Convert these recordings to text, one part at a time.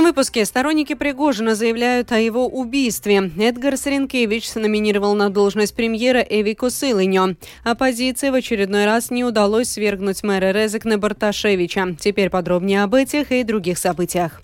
этом выпуске сторонники Пригожина заявляют о его убийстве. Эдгар Саренкевич номинировал на должность премьера Эвику Сылыньо. Оппозиции в очередной раз не удалось свергнуть мэра Резекна Барташевича. Теперь подробнее об этих и других событиях.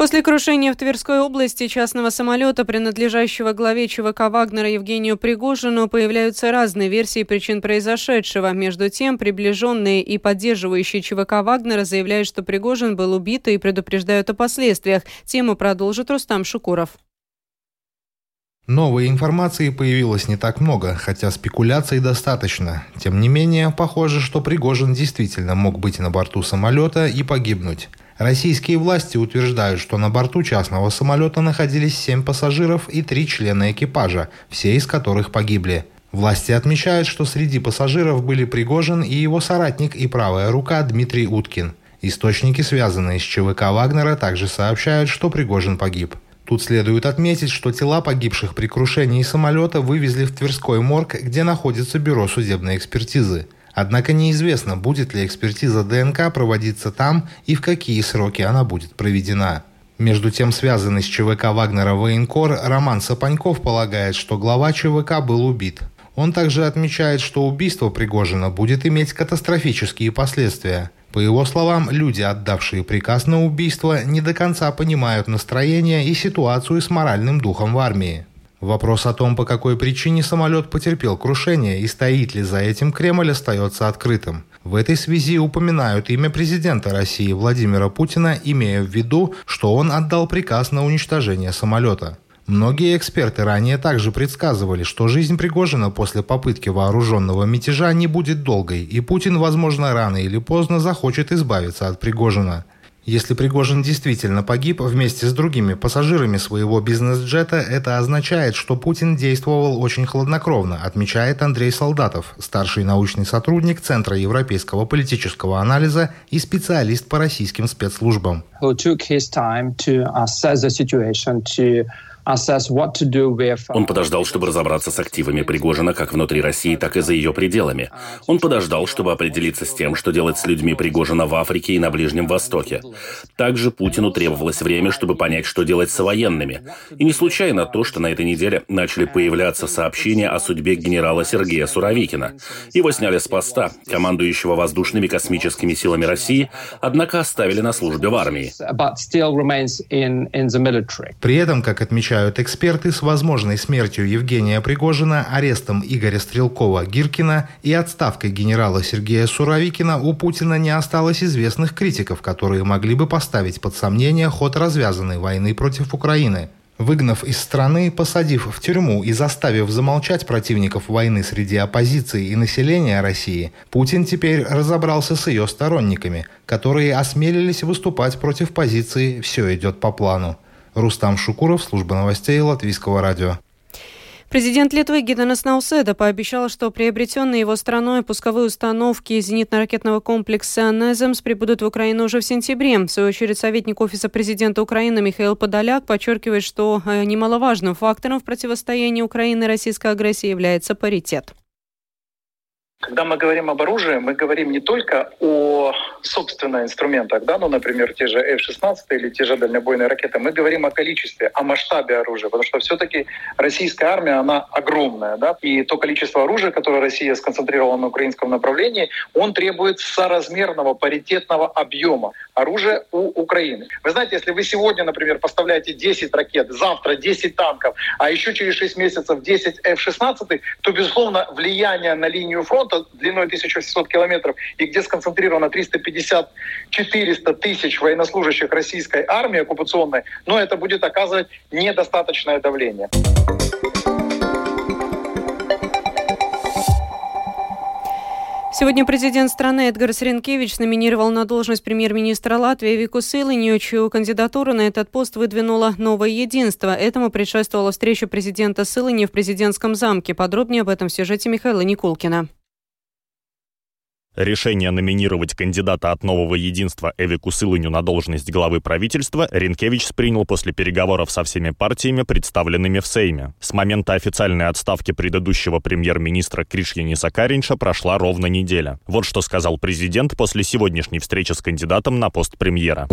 После крушения в Тверской области частного самолета, принадлежащего главе ЧВК Вагнера Евгению Пригожину, появляются разные версии причин произошедшего. Между тем, приближенные и поддерживающие ЧВК Вагнера заявляют, что Пригожин был убит и предупреждают о последствиях. Тему продолжит Рустам Шукуров. Новой информации появилось не так много, хотя спекуляций достаточно. Тем не менее, похоже, что Пригожин действительно мог быть на борту самолета и погибнуть. Российские власти утверждают, что на борту частного самолета находились семь пассажиров и три члена экипажа, все из которых погибли. Власти отмечают, что среди пассажиров были Пригожин и его соратник и правая рука Дмитрий Уткин. Источники, связанные с ЧВК Вагнера, также сообщают, что Пригожин погиб. Тут следует отметить, что тела погибших при крушении самолета вывезли в Тверской морг, где находится бюро судебной экспертизы. Однако неизвестно, будет ли экспертиза ДНК проводиться там и в какие сроки она будет проведена. Между тем, связанный с ЧВК Вагнера военкор Роман Сапаньков полагает, что глава ЧВК был убит. Он также отмечает, что убийство Пригожина будет иметь катастрофические последствия. По его словам, люди, отдавшие приказ на убийство, не до конца понимают настроение и ситуацию с моральным духом в армии. Вопрос о том, по какой причине самолет потерпел крушение и стоит ли за этим Кремль, остается открытым. В этой связи упоминают имя президента России Владимира Путина, имея в виду, что он отдал приказ на уничтожение самолета. Многие эксперты ранее также предсказывали, что жизнь Пригожина после попытки вооруженного мятежа не будет долгой, и Путин, возможно, рано или поздно захочет избавиться от Пригожина. Если Пригожин действительно погиб вместе с другими пассажирами своего бизнес-джета, это означает, что Путин действовал очень хладнокровно, отмечает Андрей Солдатов, старший научный сотрудник Центра европейского политического анализа и специалист по российским спецслужбам. Who took his time to assess the situation, to он подождал, чтобы разобраться с активами Пригожина как внутри России, так и за ее пределами. Он подождал, чтобы определиться с тем, что делать с людьми Пригожина в Африке и на Ближнем Востоке. Также Путину требовалось время, чтобы понять, что делать с военными. И не случайно то, что на этой неделе начали появляться сообщения о судьбе генерала Сергея Суровикина. Его сняли с поста, командующего воздушными космическими силами России, однако оставили на службе в армии. При этом, как отмечают эксперты, с возможной смертью Евгения Пригожина, арестом Игоря Стрелкова-Гиркина и отставкой генерала Сергея Суровикина у Путина не осталось известных критиков, которые могли бы поставить под сомнение ход развязанной войны против Украины. Выгнав из страны, посадив в тюрьму и заставив замолчать противников войны среди оппозиции и населения России, Путин теперь разобрался с ее сторонниками, которые осмелились выступать против позиции «все идет по плану». Рустам Шукуров, служба новостей Латвийского радио. Президент Литвы Гиденес Науседа пообещал, что приобретенные его страной пусковые установки зенитно-ракетного комплекса «Неземс» прибудут в Украину уже в сентябре. В свою очередь, советник Офиса президента Украины Михаил Подоляк подчеркивает, что э, немаловажным фактором в противостоянии Украины и российской агрессии является паритет. Когда мы говорим об оружии, мы говорим не только о собственных инструментах, да, ну, например, те же F-16 или те же дальнобойные ракеты, мы говорим о количестве, о масштабе оружия, потому что все-таки российская армия, она огромная, да, и то количество оружия, которое Россия сконцентрировала на украинском направлении, он требует соразмерного, паритетного объема оружия у Украины. Вы знаете, если вы сегодня, например, поставляете 10 ракет, завтра 10 танков, а еще через 6 месяцев 10 F-16, то, безусловно, влияние на линию фронта длиной 1600 километров и где сконцентрировано 350-400 тысяч военнослужащих российской армии оккупационной, но это будет оказывать недостаточное давление. Сегодня президент страны Эдгар Сренкевич номинировал на должность премьер-министра Латвии Вику Сылынью, чью кандидатуру на этот пост выдвинуло «Новое единство». Этому предшествовала встреча президента Сылыни в президентском замке. Подробнее об этом в сюжете Михаила Никулкина. Решение номинировать кандидата от нового единства Эвику Сылыню на должность главы правительства Ренкевич принял после переговоров со всеми партиями, представленными в Сейме. С момента официальной отставки предыдущего премьер-министра Кришьяниса Каринша прошла ровно неделя. Вот что сказал президент после сегодняшней встречи с кандидатом на пост премьера.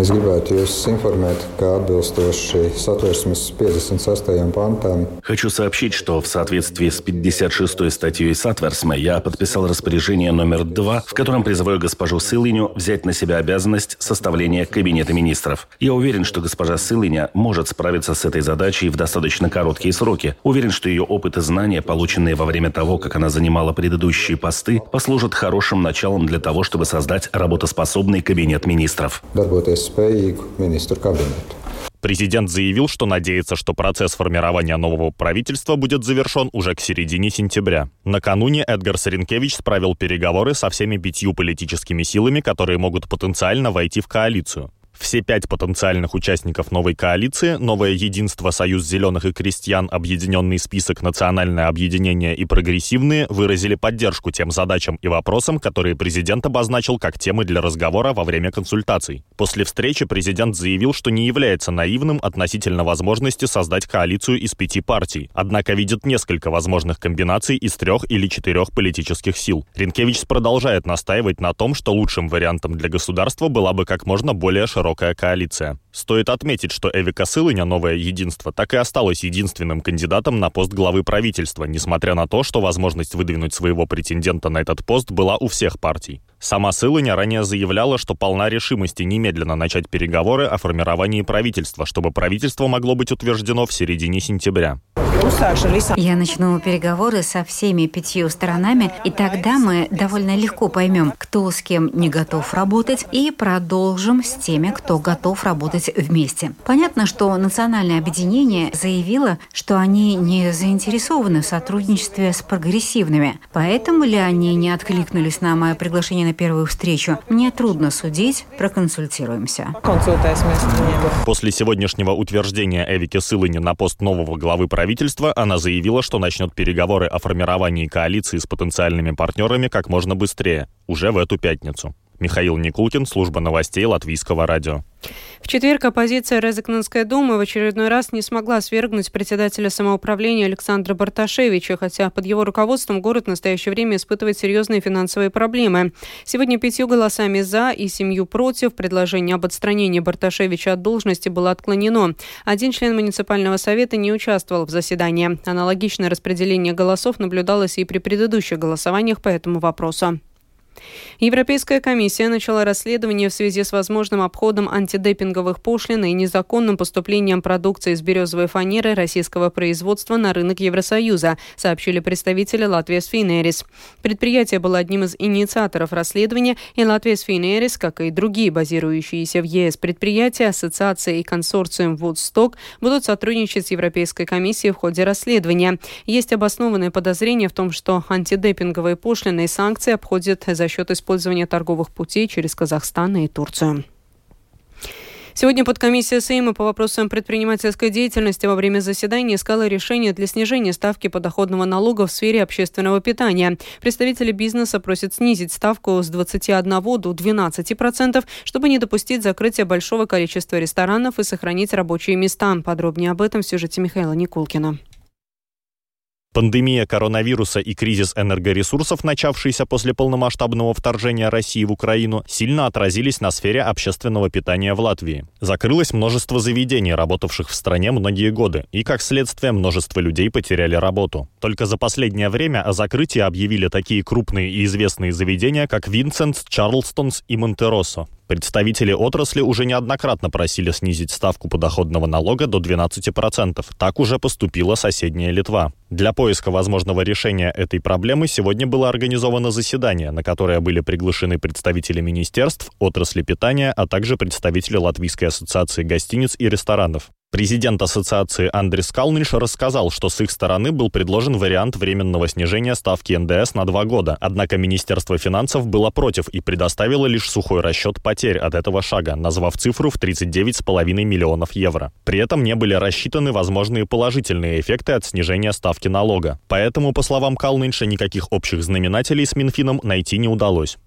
Хочу сообщить, что в соответствии с 56 статьей Сатверсме я подписал распоряжение номер 2 в котором призываю госпожу Силиню взять на себя обязанность составления Кабинета министров. Я уверен, что госпожа Силиня может справиться с этой задачей в достаточно короткие сроки. Уверен, что ее опыт и знания, полученные во время того, как она занимала предыдущие посты, послужат хорошим началом для того, чтобы создать работоспособный Кабинет министров. Президент заявил, что надеется, что процесс формирования нового правительства будет завершен уже к середине сентября. Накануне Эдгар Саренкевич провел переговоры со всеми пятью политическими силами, которые могут потенциально войти в коалицию. Все пять потенциальных участников новой коалиции «Новое единство», «Союз зеленых и крестьян», «Объединенный список», «Национальное объединение» и «Прогрессивные» выразили поддержку тем задачам и вопросам, которые президент обозначил как темы для разговора во время консультаций. После встречи президент заявил, что не является наивным относительно возможности создать коалицию из пяти партий, однако видит несколько возможных комбинаций из трех или четырех политических сил. Ренкевич продолжает настаивать на том, что лучшим вариантом для государства была бы как можно более широкая широкая коалиция. Стоит отметить, что Эвика Сылыня, новое единство, так и осталось единственным кандидатом на пост главы правительства, несмотря на то, что возможность выдвинуть своего претендента на этот пост была у всех партий. Сама Сылыня ранее заявляла, что полна решимости немедленно начать переговоры о формировании правительства, чтобы правительство могло быть утверждено в середине сентября. Я начну переговоры со всеми пятью сторонами, и тогда мы довольно легко поймем, кто с кем не готов работать, и продолжим с теми, кто готов работать вместе. Понятно, что национальное объединение заявило, что они не заинтересованы в сотрудничестве с прогрессивными. Поэтому ли они не откликнулись на мое приглашение на первую встречу, мне трудно судить, проконсультируемся. После сегодняшнего утверждения Эвики Сылыни на пост нового главы правительства правительства, она заявила, что начнет переговоры о формировании коалиции с потенциальными партнерами как можно быстрее, уже в эту пятницу. Михаил Никулкин, служба новостей Латвийского радио. В четверг оппозиция Резакнанской думы в очередной раз не смогла свергнуть председателя самоуправления Александра Барташевича, хотя под его руководством город в настоящее время испытывает серьезные финансовые проблемы. Сегодня пятью голосами «за» и семью «против» предложение об отстранении Барташевича от должности было отклонено. Один член муниципального совета не участвовал в заседании. Аналогичное распределение голосов наблюдалось и при предыдущих голосованиях по этому вопросу. Европейская комиссия начала расследование в связи с возможным обходом антидепинговых пошлин и незаконным поступлением продукции из березовой фанеры российского производства на рынок Евросоюза, сообщили представители Латвии Сфинерис. Предприятие было одним из инициаторов расследования, и Латвия Сфинерис, как и другие базирующиеся в ЕС предприятия, ассоциации и консорциум Woodstock будут сотрудничать с Европейской комиссией в ходе расследования. Есть обоснованное подозрение в том, что антидепинговые пошлины и санкции обходят за за счет использования торговых путей через Казахстан и Турцию. Сегодня подкомиссия Сейма по вопросам предпринимательской деятельности во время заседания искала решение для снижения ставки подоходного налога в сфере общественного питания. Представители бизнеса просят снизить ставку с 21 до 12 процентов, чтобы не допустить закрытия большого количества ресторанов и сохранить рабочие места. Подробнее об этом в сюжете Михаила Никулкина. Пандемия коронавируса и кризис энергоресурсов, начавшийся после полномасштабного вторжения России в Украину, сильно отразились на сфере общественного питания в Латвии. Закрылось множество заведений, работавших в стране многие годы, и, как следствие, множество людей потеряли работу. Только за последнее время о закрытии объявили такие крупные и известные заведения, как Винсентс, Чарлстонс и Монтеросо. Представители отрасли уже неоднократно просили снизить ставку подоходного налога до 12%. Так уже поступила соседняя Литва. Для поиска возможного решения этой проблемы сегодня было организовано заседание, на которое были приглашены представители министерств, отрасли питания, а также представители Латвийской ассоциации гостиниц и ресторанов. Президент ассоциации Андрис Калниш рассказал, что с их стороны был предложен вариант временного снижения ставки НДС на два года. Однако Министерство финансов было против и предоставило лишь сухой расчет потерь от этого шага, назвав цифру в 39,5 миллионов евро. При этом не были рассчитаны возможные положительные эффекты от снижения ставки налога. Поэтому, по словам Калнинша, никаких общих знаменателей с Минфином найти не удалось.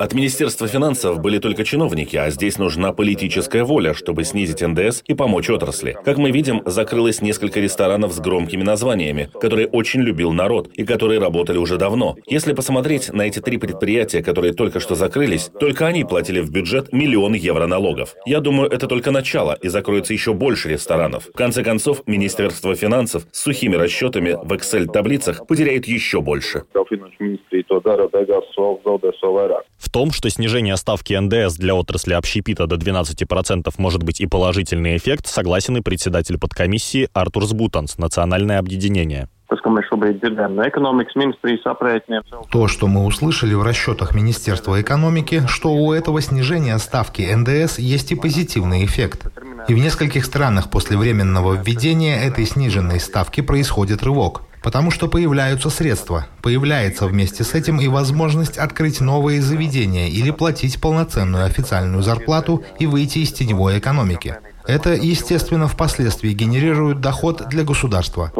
От Министерства финансов были только чиновники, а здесь нужна политическая воля, чтобы снизить НДС и помочь отрасли. Как мы видим, закрылось несколько ресторанов с громкими названиями, которые очень любил народ и которые работали уже давно. Если посмотреть на эти три предприятия, которые только что закрылись, только они платили в бюджет миллион евро налогов. Я думаю, это только начало, и закроется еще больше ресторанов. В конце концов, Министерство финансов с сухими расчетами в Excel-таблицах потеряет еще больше. В том, что снижение ставки НДС для отрасли общепита до 12% может может быть и положительный эффект, согласен и председатель подкомиссии Артур Сбутанс, Национальное объединение. То, что мы услышали в расчетах Министерства экономики, что у этого снижения ставки НДС есть и позитивный эффект. И в нескольких странах после временного введения этой сниженной ставки происходит рывок. Потому что появляются средства, появляется вместе с этим и возможность открыть новые заведения или платить полноценную официальную зарплату и выйти из теневой экономики. Это, естественно, впоследствии генерирует доход для государства.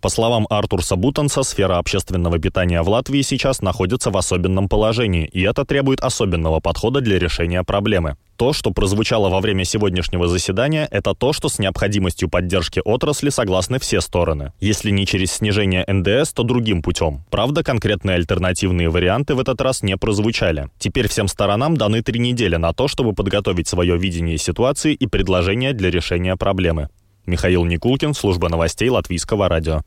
По словам Артурса Бутанса, сфера общественного питания в Латвии сейчас находится в особенном положении, и это требует особенного подхода для решения проблемы. То, что прозвучало во время сегодняшнего заседания, это то, что с необходимостью поддержки отрасли согласны все стороны. Если не через снижение НДС, то другим путем. Правда, конкретные альтернативные варианты в этот раз не прозвучали. Теперь всем сторонам даны три недели на то, чтобы подготовить свое видение ситуации и предложения для решения проблемы. Михаил Никулкин, служба новостей Латвийского радио.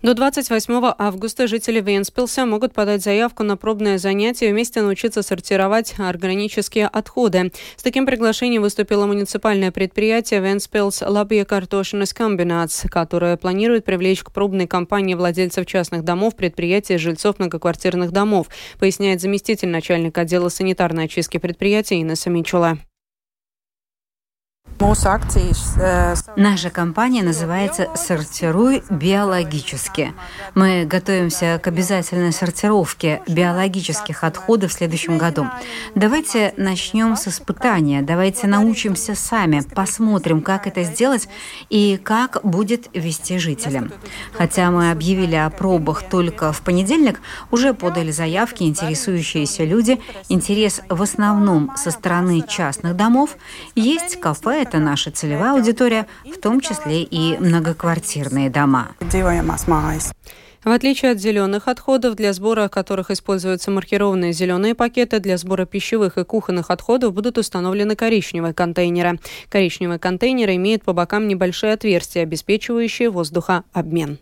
До 28 августа жители Венспилса могут подать заявку на пробное занятие и вместе научиться сортировать органические отходы. С таким приглашением выступило муниципальное предприятие Венспилс Лабия Картошинес Комбинатс, которое планирует привлечь к пробной кампании владельцев частных домов, предприятий и жильцов многоквартирных домов, поясняет заместитель начальника отдела санитарной очистки предприятия Инна Самичула. Э, Наша компания называется «Сортируй биологически». Мы готовимся к обязательной сортировке биологических отходов в следующем году. Давайте начнем с испытания, давайте научимся сами, посмотрим, как это сделать и как будет вести жителям. Хотя мы объявили о пробах только в понедельник, уже подали заявки интересующиеся люди. Интерес в основном со стороны частных домов. Есть кафе, это наша целевая аудитория, в том числе и многоквартирные дома. В отличие от зеленых отходов, для сбора которых используются маркированные зеленые пакеты, для сбора пищевых и кухонных отходов будут установлены коричневые контейнеры. Коричневые контейнеры имеют по бокам небольшие отверстия, обеспечивающие воздухообмен.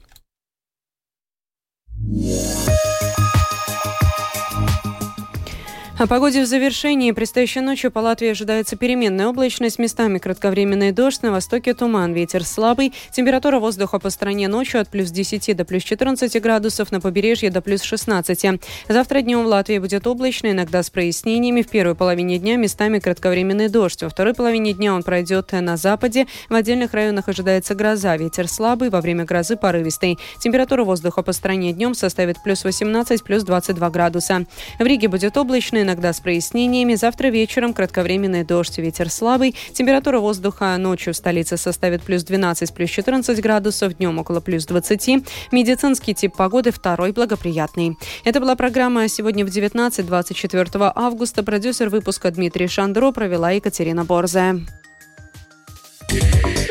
О погоде в завершении. Предстоящей ночью по Латвии ожидается переменная облачность, местами кратковременный дождь, на востоке туман, ветер слабый. Температура воздуха по стране ночью от плюс 10 до плюс 14 градусов, на побережье до плюс 16. Завтра днем в Латвии будет облачно, иногда с прояснениями. В первой половине дня местами кратковременный дождь. Во второй половине дня он пройдет на западе. В отдельных районах ожидается гроза, ветер слабый, во время грозы порывистый. Температура воздуха по стране днем составит плюс 18, плюс 22 градуса. В Риге будет облачно, иногда с прояснениями. Завтра вечером кратковременный дождь, ветер слабый. Температура воздуха ночью в столице составит плюс 12, плюс 14 градусов, днем около плюс 20. Медицинский тип погоды второй благоприятный. Это была программа сегодня в 19-24 августа. Продюсер выпуска Дмитрий Шандро провела Екатерина. Yeah.